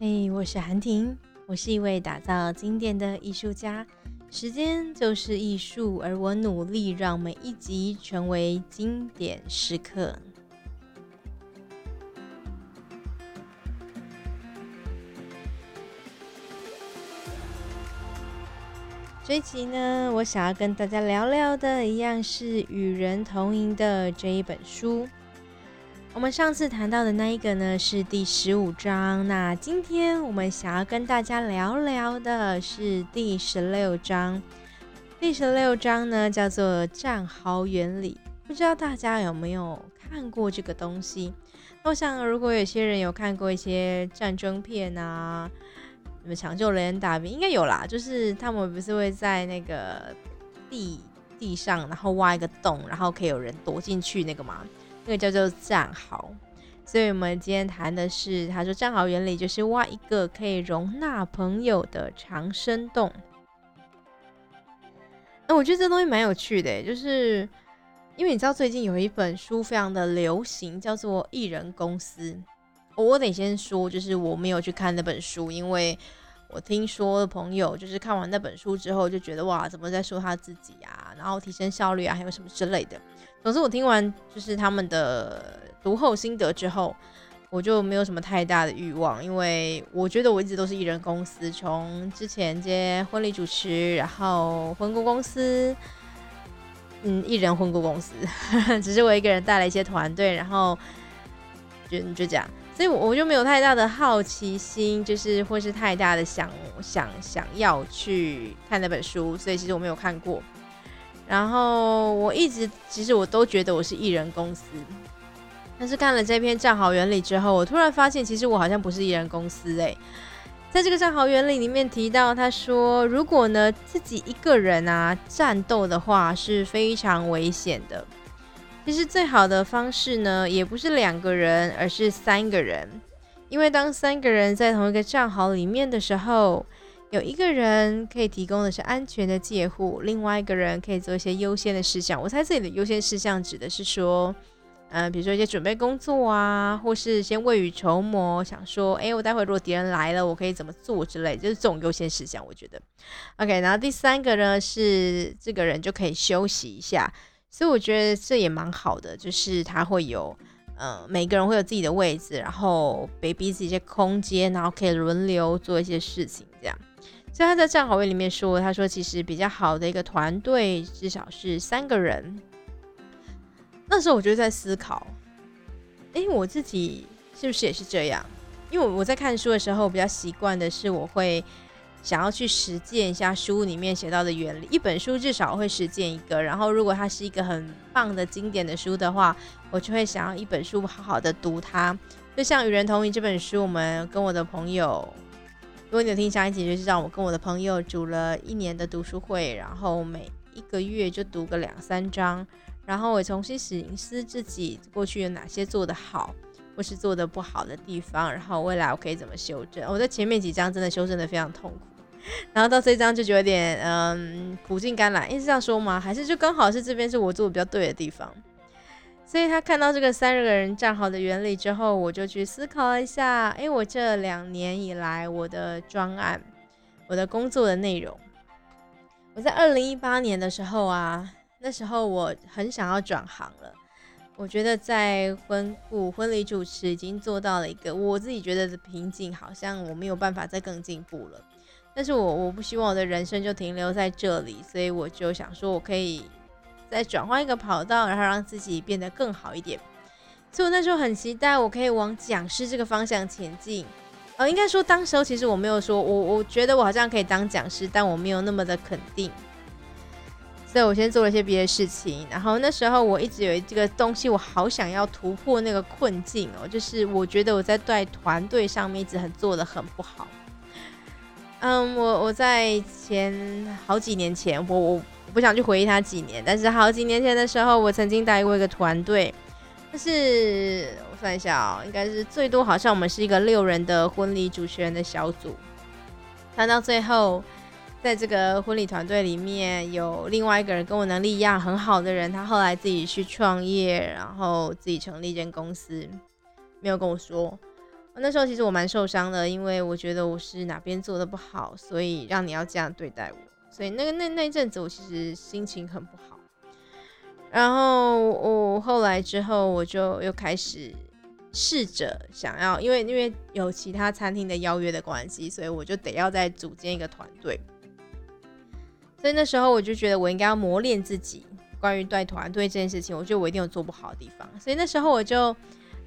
嘿，我是韩婷，我是一位打造经典的艺术家。时间就是艺术，而我努力让每一集成为经典时刻。这一集呢，我想要跟大家聊聊的，一样是《与人同赢》的这一本书。我们上次谈到的那一个呢，是第十五章。那今天我们想要跟大家聊聊的是第十六章。第十六章呢，叫做战壕原理。不知道大家有没有看过这个东西？我想，如果有些人有看过一些战争片啊，什么抢救雷恩大兵，应该有啦。就是他们不是会在那个地地上，然后挖一个洞，然后可以有人躲进去那个吗？那个叫做战壕，所以我们今天谈的是，他说战壕原理就是挖一个可以容纳朋友的长生洞。那我觉得这东西蛮有趣的，就是因为你知道最近有一本书非常的流行，叫做《艺人公司》。我得先说，就是我没有去看那本书，因为我听说的朋友就是看完那本书之后就觉得哇，怎么在说他自己啊，然后提升效率啊，还有什么之类的。总之，我听完就是他们的读后心得之后，我就没有什么太大的欲望，因为我觉得我一直都是艺人公司，从之前接婚礼主持，然后婚顾公司，嗯，艺人婚顾公司，只是我一个人带了一些团队，然后就就这样，所以我就没有太大的好奇心，就是或是太大的想想想要去看那本书，所以其实我没有看过。然后我一直其实我都觉得我是艺人公司，但是看了这篇战壕原理之后，我突然发现其实我好像不是艺人公司诶。在这个战壕原理里面提到，他说如果呢自己一个人啊战斗的话是非常危险的。其实最好的方式呢也不是两个人，而是三个人，因为当三个人在同一个战壕里面的时候。有一个人可以提供的是安全的借护，另外一个人可以做一些优先的事项。我猜这里的优先事项指的是说，嗯，比如说一些准备工作啊，或是先未雨绸缪，想说，哎，我待会如果敌人来了，我可以怎么做之类，就是这种优先事项。我觉得，OK。然后第三个呢是这个人就可以休息一下，所以我觉得这也蛮好的，就是他会有，呃，每个人会有自己的位置，然后给彼此一些空间，然后可以轮流做一些事情，所以他在战壕位里面说：“他说其实比较好的一个团队至少是三个人。”那时候我就在思考：“哎，我自己是不是也是这样？因为我在看书的时候比较习惯的是，我会想要去实践一下书里面写到的原理。一本书至少会实践一个，然后如果它是一个很棒的经典的书的话，我就会想要一本书好好的读它。就像《与人同赢》这本书，我们跟我的朋友。”如果你有听上一集，就知道我跟我的朋友组了一年的读书会，然后每一个月就读个两三章，然后我重新醒思自己过去有哪些做得好，或是做的不好的地方，然后未来我可以怎么修正。我在前面几章真的修正的非常痛苦，然后到这一章就觉得有点嗯苦尽甘来，因为是这样说吗？还是就刚好是这边是我做的比较对的地方？所以他看到这个三十个人站好的原理之后，我就去思考了一下，哎，我这两年以来我的专案，我的工作的内容，我在二零一八年的时候啊，那时候我很想要转行了，我觉得在婚顾婚礼主持已经做到了一个我自己觉得的瓶颈，好像我没有办法再更进步了，但是我我不希望我的人生就停留在这里，所以我就想说我可以。再转换一个跑道，然后让自己变得更好一点。所以我那时候很期待，我可以往讲师这个方向前进。呃，应该说当时候其实我没有说，我我觉得我好像可以当讲师，但我没有那么的肯定。所以我先做了一些别的事情。然后那时候我一直有这个东西，我好想要突破那个困境哦，就是我觉得我在带团队上面一直很做的很不好。嗯，我我在前好几年前，我我。不想去回忆他几年，但是好几年前的时候，我曾经带过一个团队。但是我算一下哦，应该是最多好像我们是一个六人的婚礼主持人的小组。谈到最后，在这个婚礼团队里面有另外一个人跟我能力一样很好的人，他后来自己去创业，然后自己成立一间公司，没有跟我说。那时候其实我蛮受伤的，因为我觉得我是哪边做的不好，所以让你要这样对待我。所以那个那那阵子我其实心情很不好。然后我后来之后我就又开始试着想要，因为因为有其他餐厅的邀约的关系，所以我就得要再组建一个团队。所以那时候我就觉得我应该要磨练自己，关于带团队这件事情，我觉得我一定有做不好的地方。所以那时候我就。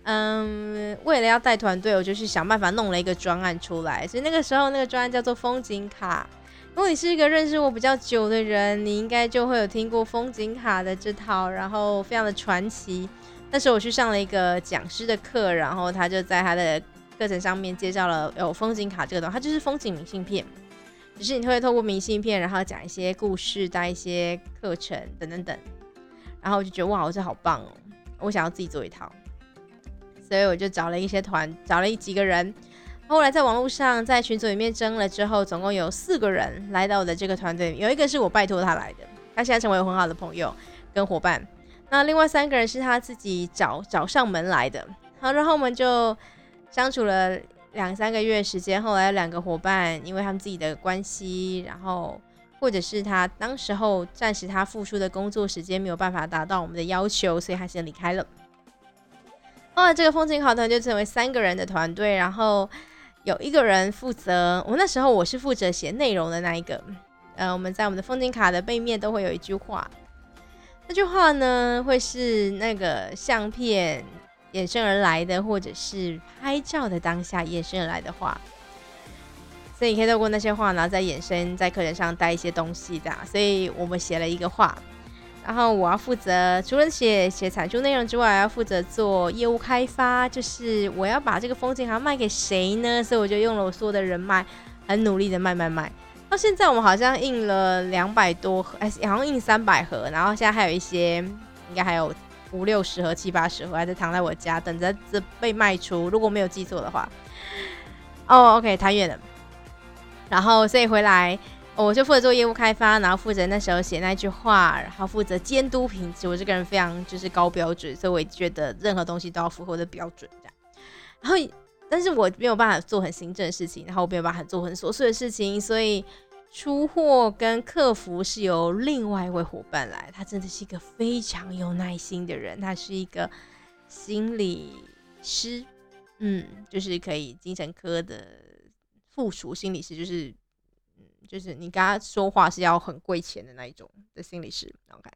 嗯，为了要带团队，我就去想办法弄了一个专案出来。所以那个时候，那个专案叫做风景卡。如果你是一个认识我比较久的人，你应该就会有听过风景卡的这套，然后非常的传奇。那时候我去上了一个讲师的课，然后他就在他的课程上面介绍了有风景卡这个东西，它就是风景明信片，只是你会透过明信片，然后讲一些故事，带一些课程等等等。然后我就觉得哇，这好棒哦，我想要自己做一套。所以我就找了一些团，找了几个人。后来在网络上，在群组里面争了之后，总共有四个人来到我的这个团队。有一个是我拜托他来的，他现在成为我很好的朋友跟伙伴。那另外三个人是他自己找找上门来的。好，然后我们就相处了两三个月时间。后来两个伙伴因为他们自己的关系，然后或者是他当时候暂时他付出的工作时间没有办法达到我们的要求，所以他先离开了。后来这个风景考团就成为三个人的团队，然后有一个人负责。我那时候我是负责写内容的那一个。呃，我们在我们的风景卡的背面都会有一句话，那句话呢会是那个相片衍生而来的，或者是拍照的当下衍生而来的话。所以你可以透过那些话，然后再衍生在课程上带一些东西的。所以我们写了一个话。然后我要负责，除了写写产出内容之外，还要负责做业务开发，就是我要把这个风景还要卖给谁呢？所以我就用了我所有的人脉，很努力的卖卖卖。到现在我们好像印了两百多盒，哎，好像印三百盒，然后现在还有一些，应该还有五六十盒、七八十盒还在躺在我家，等着这被卖出。如果没有记错的话，哦，OK，太远了。然后所以回来。我就负责做业务开发，然后负责那时候写那句话，然后负责监督品质。我这个人非常就是高标准，所以我觉得任何东西都要符合我的标准这样。然后，但是我没有办法做很行政的事情，然后我没有办法做很琐碎的事情，所以出货跟客服是由另外一位伙伴来。他真的是一个非常有耐心的人，他是一个心理师，嗯，就是可以精神科的附属心理师，就是。就是你跟他说话是要很贵钱的那一种的心理师，OK，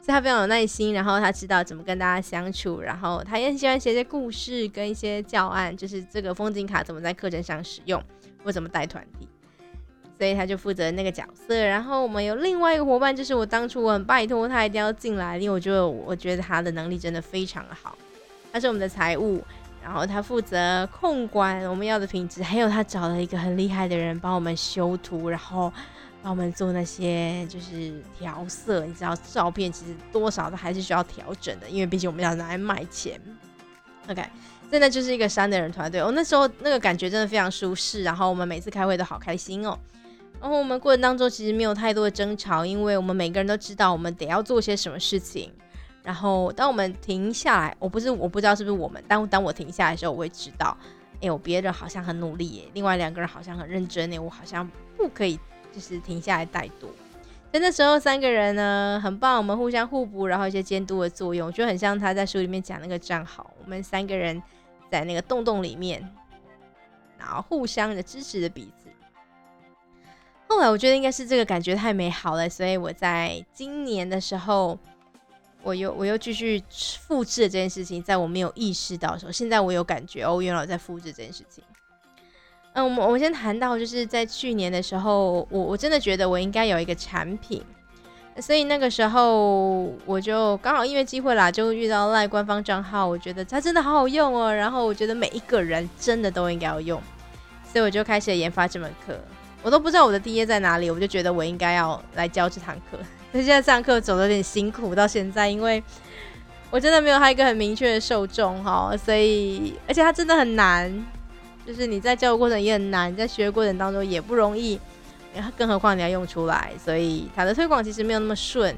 所以他非常有耐心，然后他知道怎么跟大家相处，然后他也很喜欢写些故事跟一些教案，就是这个风景卡怎么在课程上使用或怎么带团体，所以他就负责那个角色。然后我们有另外一个伙伴，就是我当初我很拜托他一定要进来，因为我觉得我觉得他的能力真的非常好，他是我们的财务。然后他负责控管我们要的品质，还有他找了一个很厉害的人帮我们修图，然后帮我们做那些就是调色。你知道，照片其实多少都还是需要调整的，因为毕竟我们要拿来卖钱。OK，真的就是一个三的人团队。我那时候那个感觉真的非常舒适，然后我们每次开会都好开心哦。然后我们过程当中其实没有太多的争吵，因为我们每个人都知道我们得要做些什么事情。然后，当我们停下来，我不是我不知道是不是我们，当当我停下来的时候，我会知道，哎，有别人好像很努力耶，另外两个人好像很认真耶，我好像不可以就是停下来怠惰。在那时候，三个人呢很棒，我们互相互补，然后一些监督的作用，就很像他在书里面讲那个站好，我们三个人在那个洞洞里面，然后互相的支持着彼此。后来我觉得应该是这个感觉太美好了，所以我在今年的时候。我又我又继续复制这件事情，在我没有意识到的时候，现在我有感觉哦，原来我在复制这件事情。嗯，我们我们先谈到，就是在去年的时候，我我真的觉得我应该有一个产品，所以那个时候我就刚好因为机会啦，就遇到赖官方账号，我觉得它真的好好用哦，然后我觉得每一个人真的都应该要用，所以我就开始研发这门课。我都不知道我的第一在哪里，我就觉得我应该要来教这堂课。那现在上课走的有点辛苦，到现在，因为我真的没有他一个很明确的受众哈，所以而且他真的很难，就是你在教的过程也很难，在学的过程当中也不容易，更何况你要用出来，所以他的推广其实没有那么顺。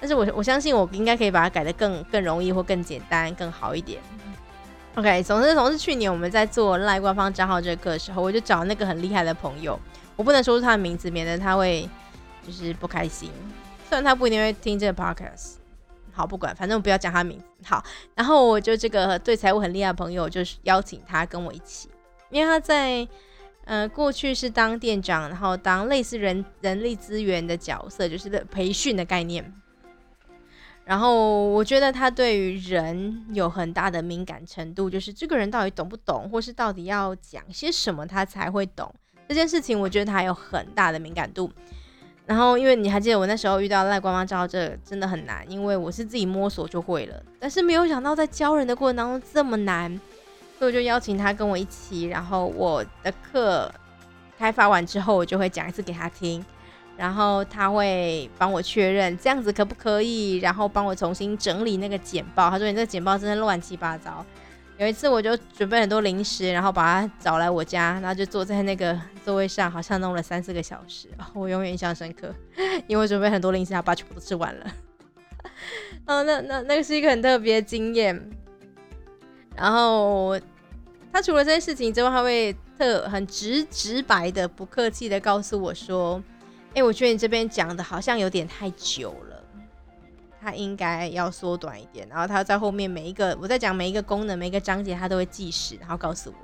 但是我我相信我应该可以把它改得更更容易或更简单更好一点。OK，总之，总之，去年我们在做赖官方账号这个课的时候，我就找那个很厉害的朋友，我不能说出他的名字，免得他会就是不开心。虽然他不一定会听这个 podcast，好，不管，反正我不要讲他名字。好，然后我就这个对财务很厉害的朋友，就是邀请他跟我一起，因为他在呃过去是当店长，然后当类似人人力资源的角色，就是的培训的概念。然后我觉得他对于人有很大的敏感程度，就是这个人到底懂不懂，或是到底要讲些什么他才会懂这件事情。我觉得他有很大的敏感度。然后因为你还记得我那时候遇到赖官方照，这真的很难，因为我是自己摸索就会了，但是没有想到在教人的过程当中这么难，所以我就邀请他跟我一起。然后我的课开发完之后，我就会讲一次给他听。然后他会帮我确认这样子可不可以，然后帮我重新整理那个简报。他说你这个简报真的乱七八糟。有一次我就准备很多零食，然后把他找来我家，然后就坐在那个座位上，好像弄了三四个小时。我永远印象深刻，因为我准备很多零食，他把全部都吃完了。哦，那那那个是一个很特别的经验。然后他除了这件事情之外，他会特很直直白的、不客气的告诉我说。哎，我觉得你这边讲的好像有点太久了，他应该要缩短一点。然后他在后面每一个，我在讲每一个功能、每一个章节，他都会计时，然后告诉我。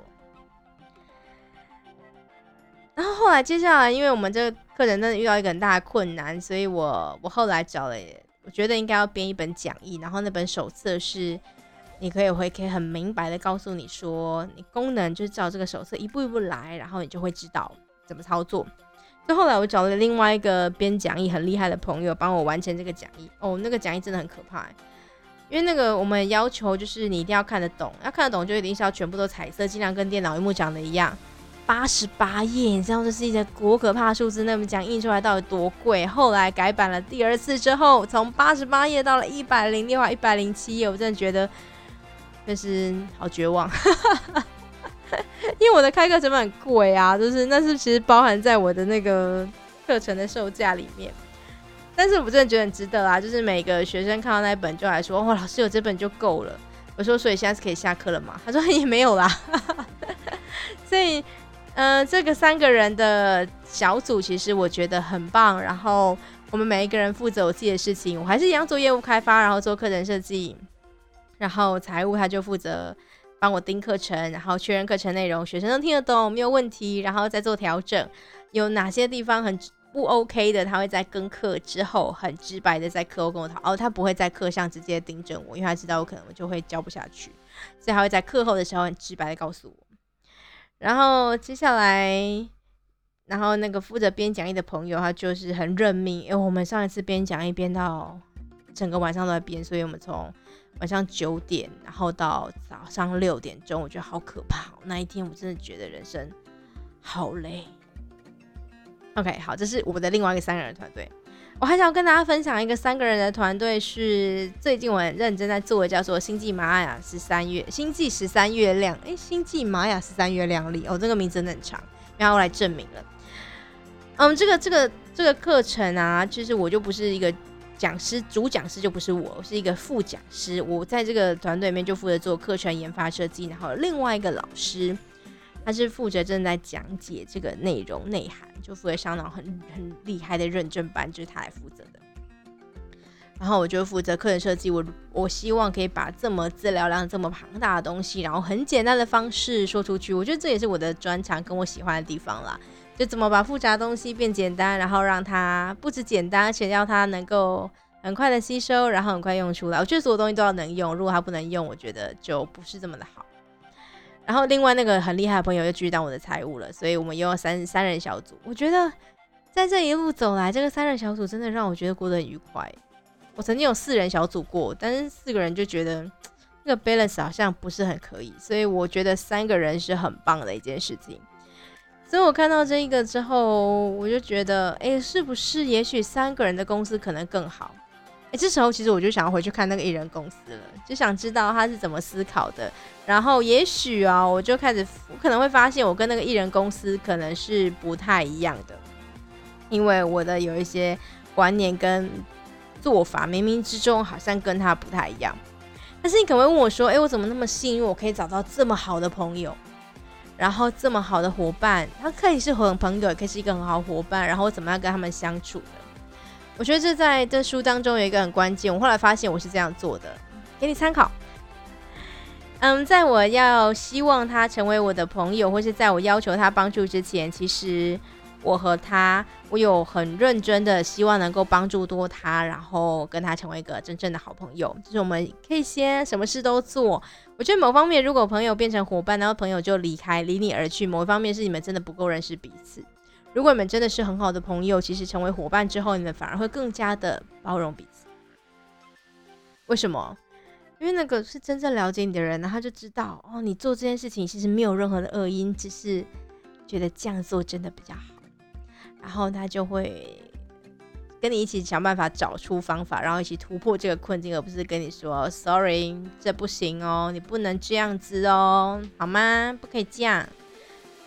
然后后来接下来，因为我们这个课程真的遇到一个很大的困难，所以我我后来找了，我觉得应该要编一本讲义，然后那本手册是你可以会可以很明白的告诉你说，你功能就是照这个手册一步一步来，然后你就会知道怎么操作。后来我找了另外一个编讲义很厉害的朋友帮我完成这个讲义哦，那个讲义真的很可怕，因为那个我们要求就是你一定要看得懂，要看得懂就一定是要全部都彩色，尽量跟电脑荧幕讲的一样。八十八页，你知道这是一个多可怕数字？那么讲印出来到底多贵？后来改版了第二次之后，从八十八页到了一百零六、一百零七页，我真的觉得就是好绝望。因为我的开课成本很贵啊，就是那是其实包含在我的那个课程的售价里面，但是我真的觉得很值得啊！就是每个学生看到那一本就来说，哇，老师有这本就够了。我说，所以现在是可以下课了吗？他说也没有啦。所以，呃，这个三个人的小组其实我觉得很棒。然后我们每一个人负责我自己的事情，我还是一样做业务开发，然后做课程设计，然后财务他就负责。帮我盯课程，然后确认课程内容，学生都听得懂，没有问题，然后再做调整。有哪些地方很不 OK 的，他会在跟课之后很直白的在课后跟我讨。哦，他不会在课上直接盯着我，因为他知道我可能就会教不下去，所以他会在课后的时候很直白的告诉我。然后接下来，然后那个负责编讲义的朋友，他就是很认命，因为我们上一次编讲义编到整个晚上都在编，所以我们从。晚上九点，然后到早上六点钟，我觉得好可怕。那一天我真的觉得人生好累。OK，好，这是我的另外一个三个人团队。我还想跟大家分享一个三个人的团队，是最近我很认真在做的，叫做《星际玛雅十三月》。星际十三月亮，哎，星际玛雅十三月亮里，哦，这个名字真的很长，然后来证明了。嗯，这个这个这个课程啊，其实我就不是一个。讲师主讲师就不是我，是一个副讲师。我在这个团队里面就负责做课程研发设计，然后另外一个老师他是负责正在讲解这个内容内涵，就负责上脑很很厉害的认证班，就是他来负责的。然后我就负责课程设计，我我希望可以把这么资料量这么庞大的东西，然后很简单的方式说出去。我觉得这也是我的专长跟我喜欢的地方啦。就怎么把复杂东西变简单，然后让它不止简单，而且要它能够很快的吸收，然后很快用出来。我觉得所有东西都要能用，如果它不能用，我觉得就不是这么的好。然后另外那个很厉害的朋友又继续当我的财务了，所以我们又要三三人小组。我觉得在这一路走来，这个三人小组真的让我觉得过得很愉快。我曾经有四人小组过，但是四个人就觉得那个 balance 好像不是很可以，所以我觉得三个人是很棒的一件事情。所以我看到这一个之后，我就觉得，哎，是不是也许三个人的公司可能更好？哎，这时候其实我就想要回去看那个艺人公司了，就想知道他是怎么思考的。然后也许啊，我就开始，我可能会发现我跟那个艺人公司可能是不太一样的，因为我的有一些观念跟做法，冥冥之中好像跟他不太一样。但是你可能会问我说：“哎，我怎么那么幸运，我可以找到这么好的朋友，然后这么好的伙伴？他可以是很朋友，也可以是一个很好伙伴。然后怎么样跟他们相处的？我觉得这在这书当中有一个很关键。我后来发现我是这样做的，给你参考。嗯，在我要希望他成为我的朋友，或是在我要求他帮助之前，其实。我和他，我有很认真的希望能够帮助多他，然后跟他成为一个真正的好朋友。就是我们可以先什么事都做。我觉得某方面，如果朋友变成伙伴，然后朋友就离开，离你而去，某一方面是你们真的不够认识彼此。如果你们真的是很好的朋友，其实成为伙伴之后，你们反而会更加的包容彼此。为什么？因为那个是真正了解你的人，他就知道哦，你做这件事情其实没有任何的恶因，只是觉得这样做真的比较好。然后他就会跟你一起想办法找出方法，然后一起突破这个困境，而不是跟你说 “sorry，这不行哦，你不能这样子哦，好吗？不可以这样。”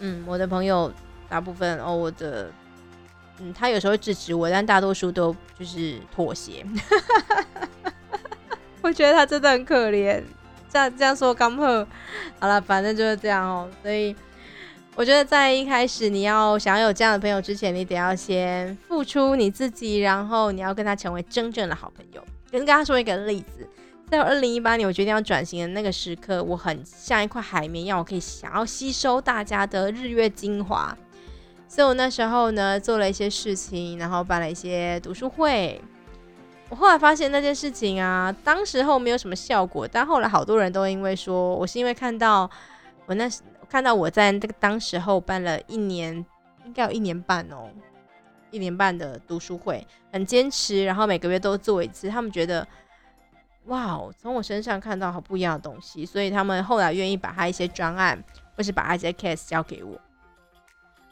嗯，我的朋友大部分哦，我的嗯，他有时候制止我，但大多数都就是妥协。我觉得他真的很可怜，这样这样说刚好，好了，反正就是这样哦，所以。我觉得在一开始你要想要有这样的朋友之前，你得要先付出你自己，然后你要跟他成为真正的好朋友。跟跟他说一个例子，在二零一八年我决定要转型的那个时刻，我很像一块海绵一样，我可以想要吸收大家的日月精华。所以我那时候呢做了一些事情，然后办了一些读书会。我后来发现那件事情啊，当时候没有什么效果，但后来好多人都因为说我是因为看到我那。看到我在那个当时候办了一年，应该有一年半哦，一年半的读书会，很坚持，然后每个月都做一次。他们觉得，哇哦，从我身上看到好不一样的东西，所以他们后来愿意把他一些专案，或是把他一些 case 交给我。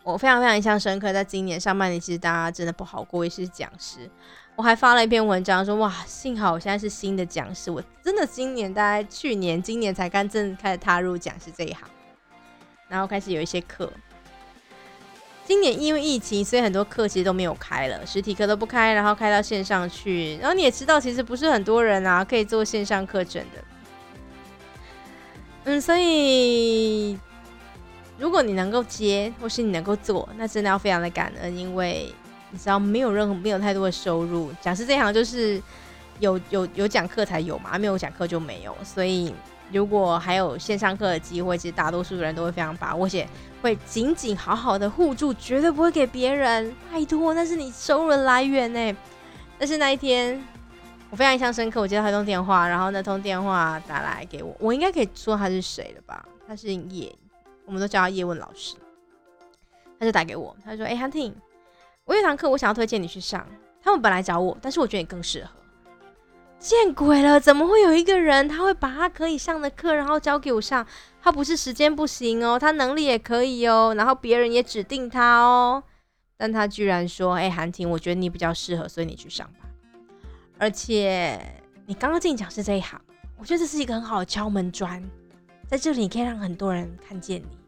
我非常非常印象深刻，在今年上半年，其实大家真的不好过，也是讲师。我还发了一篇文章说，哇，幸好我现在是新的讲师，我真的今年大概去年、今年才刚正开始踏入讲师这一行。然后开始有一些课，今年因为疫情，所以很多课其实都没有开了，实体课都不开，然后开到线上去。然后你也知道，其实不是很多人啊可以做线上课程的。嗯，所以如果你能够接，或是你能够做，那真的要非常的感恩，因为你知道没有任何没有太多的收入，讲师这行就是有有有讲课才有嘛，没有讲课就没有，所以。如果还有线上课的机会，其实大多数人都会非常把握，且会紧紧好好的护住，绝对不会给别人。拜托，那是你收入来源呢。但是那一天，我非常印象深刻，我接到他通电话，然后那通电话打来给我，我应该可以说他是谁了吧？他是叶，我们都叫他叶问老师。他就打给我，他说：“哎，韩婷，我有堂课，我想要推荐你去上。他们本来找我，但是我觉得你更适合。”见鬼了！怎么会有一个人，他会把他可以上的课，然后交给我上？他不是时间不行哦，他能力也可以哦，然后别人也指定他哦，但他居然说：“哎，韩婷，我觉得你比较适合，所以你去上吧。而且你刚刚进讲师这一行，我觉得这是一个很好的敲门砖，在这里可以让很多人看见你。”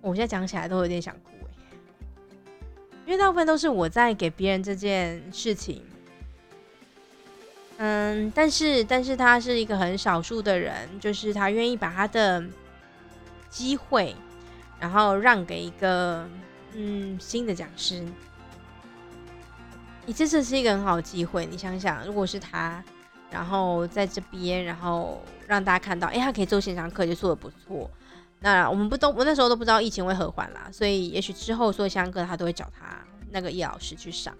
我现在讲起来都有点想哭哎，因为大部分都是我在给别人这件事情。嗯，但是，但是他是一个很少数的人，就是他愿意把他的机会，然后让给一个嗯新的讲师。你这次是一个很好的机会，你想想，如果是他，然后在这边，然后让大家看到，哎，他可以做线上课，就做的不错。那我们不都，我那时候都不知道疫情会和缓啦，所以也许之后做线上课，他都会找他那个叶老师去上。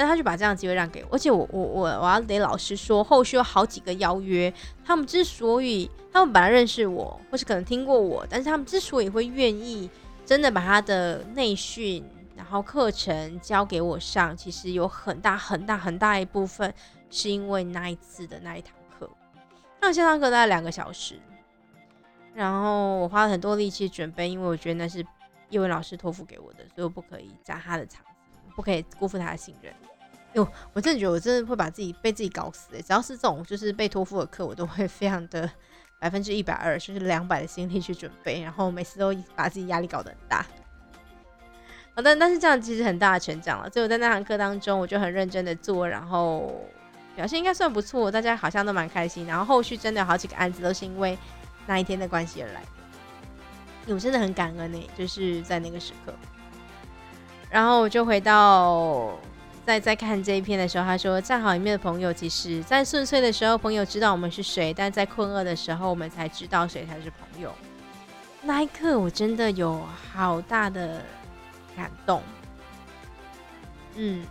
那他就把这样的机会让给我，而且我我我我要得老实说，后续有好几个邀约，他们之所以他们本来认识我，或是可能听过我，但是他们之所以会愿意真的把他的内训，然后课程交给我上，其实有很大很大很大一部分是因为那一次的那一堂课。那线上课大概两个小时，然后我花了很多力气准备，因为我觉得那是叶文老师托付给我的，所以我不可以砸他的场子，不可以辜负他的信任。哟，我真的觉得我真的会把自己被自己搞死哎！只要是这种就是被托付的课，我都会非常的百分之一百二，就是两百的心力去准备，然后每次都把自己压力搞得很大。好的，但是这样其实很大的成长了。所以我在那堂课当中，我就很认真的做，然后表现应该算不错，大家好像都蛮开心。然后后续真的有好几个案子都是因为那一天的关系而来。我真的很感恩呢，就是在那个时刻。然后我就回到在在看这一篇的时候，他说：“站好一面的朋友，其实在顺遂的时候，朋友知道我们是谁；但在困厄的时候，我们才知道谁才是朋友。”那一刻，我真的有好大的感动。嗯，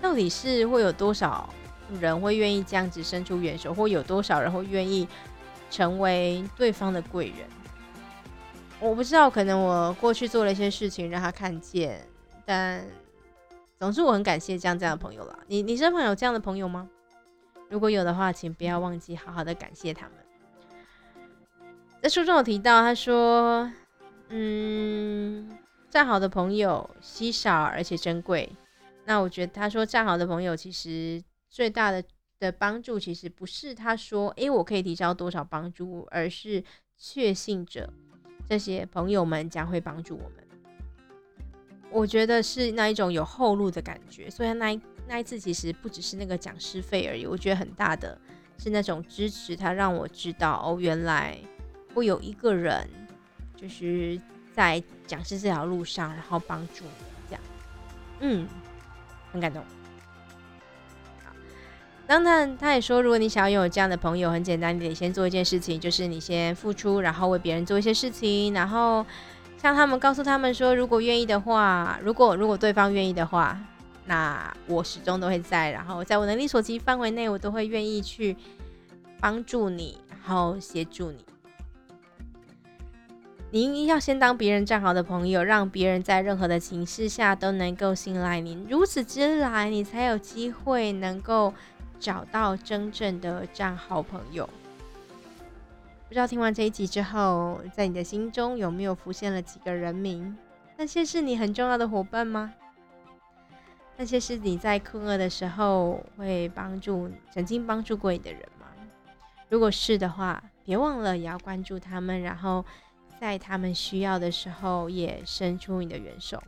到底是会有多少人会愿意这样子伸出援手，或有多少人会愿意成为对方的贵人？我不知道，可能我过去做了一些事情让他看见，但总之我很感谢这样这样的朋友啦。你你身旁有这样的朋友吗？如果有的话，请不要忘记好好的感谢他们。在书中有提到，他说：“嗯，再好的朋友稀少而且珍贵。”那我觉得他说再好的朋友，其实最大的的帮助，其实不是他说“诶，我可以提交多少帮助”，而是确信着。这些朋友们将会帮助我们，我觉得是那一种有后路的感觉。所以那一那一次其实不只是那个讲师费而已，我觉得很大的是那种支持，他让我知道哦，原来会有一个人就是在讲师这条路上，然后帮助我这样，嗯，很感动。当然，他也说，如果你想要拥有这样的朋友，很简单，你得先做一件事情，就是你先付出，然后为别人做一些事情，然后向他们告诉他们说，如果愿意的话，如果如果对方愿意的话，那我始终都会在，然后在我能力所及范围内，我都会愿意去帮助你，然后协助你。您要先当别人站好的朋友，让别人在任何的情势下都能够信赖您，如此之来，你才有机会能够。找到真正的战好朋友，不知道听完这一集之后，在你的心中有没有浮现了几个人名？那些是你很重要的伙伴吗？那些是你在困厄的时候会帮助、曾经帮助过你的人吗？如果是的话，别忘了也要关注他们，然后在他们需要的时候也伸出你的援手。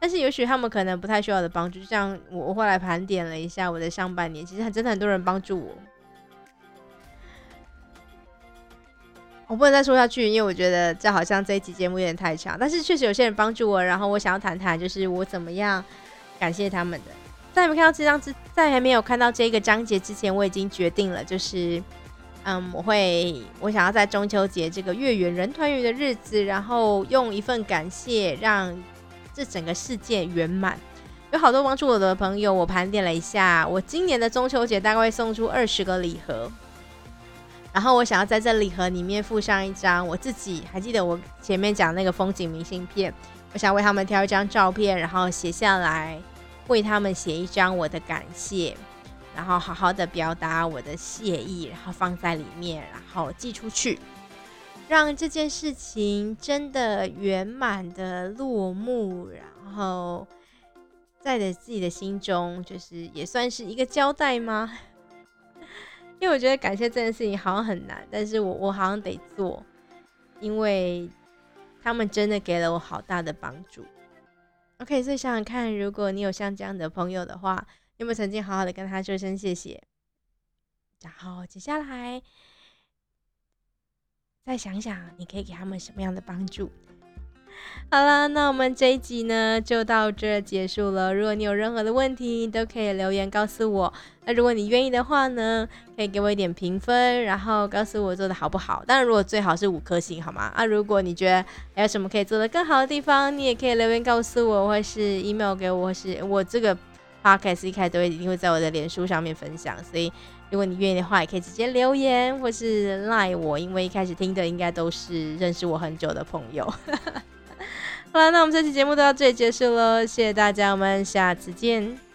但是也许他们可能不太需要我的帮助，就像我我后来盘点了一下我的上半年，其实真的很多人帮助我。我不能再说下去，因为我觉得这好像这一期节目有点太长。但是确实有些人帮助我，然后我想要谈谈，就是我怎么样感谢他们的。在没看到这张之，在还没有看到这个章节之前，我已经决定了，就是嗯，我会我想要在中秋节这个月圆人团圆的日子，然后用一份感谢让。这整个世界圆满，有好多帮助我的朋友。我盘点了一下，我今年的中秋节大概会送出二十个礼盒，然后我想要在这礼盒里面附上一张我自己还记得我前面讲那个风景明信片，我想为他们挑一张照片，然后写下来，为他们写一张我的感谢，然后好好的表达我的谢意，然后放在里面，然后寄出去。让这件事情真的圆满的落幕，然后在的自己的心中，就是也算是一个交代吗？因为我觉得感谢这件事情好像很难，但是我我好像得做，因为他们真的给了我好大的帮助。OK，所以想想看，如果你有像这样的朋友的话，有没有曾经好好的跟他说声谢谢？然后接下来。再想想，你可以给他们什么样的帮助？好了，那我们这一集呢就到这结束了。如果你有任何的问题，都可以留言告诉我。那如果你愿意的话呢，可以给我一点评分，然后告诉我做的好不好。当然，如果最好是五颗星，好吗？啊，如果你觉得还有什么可以做的更好的地方，你也可以留言告诉我，或是 email 给我，或是我这个 podcast 一开始都会一定会在我的脸书上面分享，所以。如果你愿意的话，也可以直接留言或是赖我，因为一开始听的应该都是认识我很久的朋友。好了，那我们这期节目就到这里结束喽，谢谢大家，我们下次见。